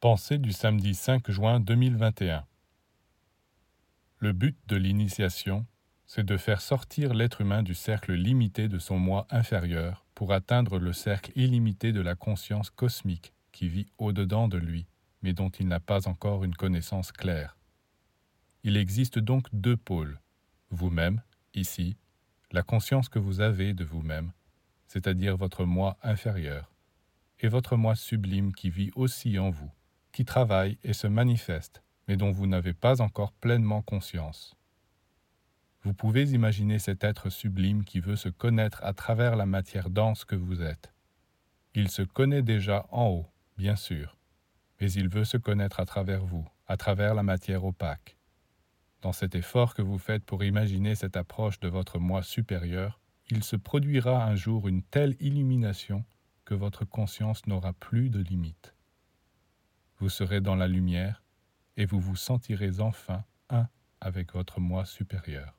Pensée du samedi 5 juin 2021 Le but de l'initiation, c'est de faire sortir l'être humain du cercle limité de son moi inférieur pour atteindre le cercle illimité de la conscience cosmique qui vit au-dedans de lui, mais dont il n'a pas encore une connaissance claire. Il existe donc deux pôles, vous-même, ici, la conscience que vous avez de vous-même, c'est-à-dire votre moi inférieur, et votre moi sublime qui vit aussi en vous qui travaille et se manifeste, mais dont vous n'avez pas encore pleinement conscience. Vous pouvez imaginer cet être sublime qui veut se connaître à travers la matière dense que vous êtes. Il se connaît déjà en haut, bien sûr, mais il veut se connaître à travers vous, à travers la matière opaque. Dans cet effort que vous faites pour imaginer cette approche de votre moi supérieur, il se produira un jour une telle illumination que votre conscience n'aura plus de limites vous serez dans la lumière et vous vous sentirez enfin un avec votre moi supérieur.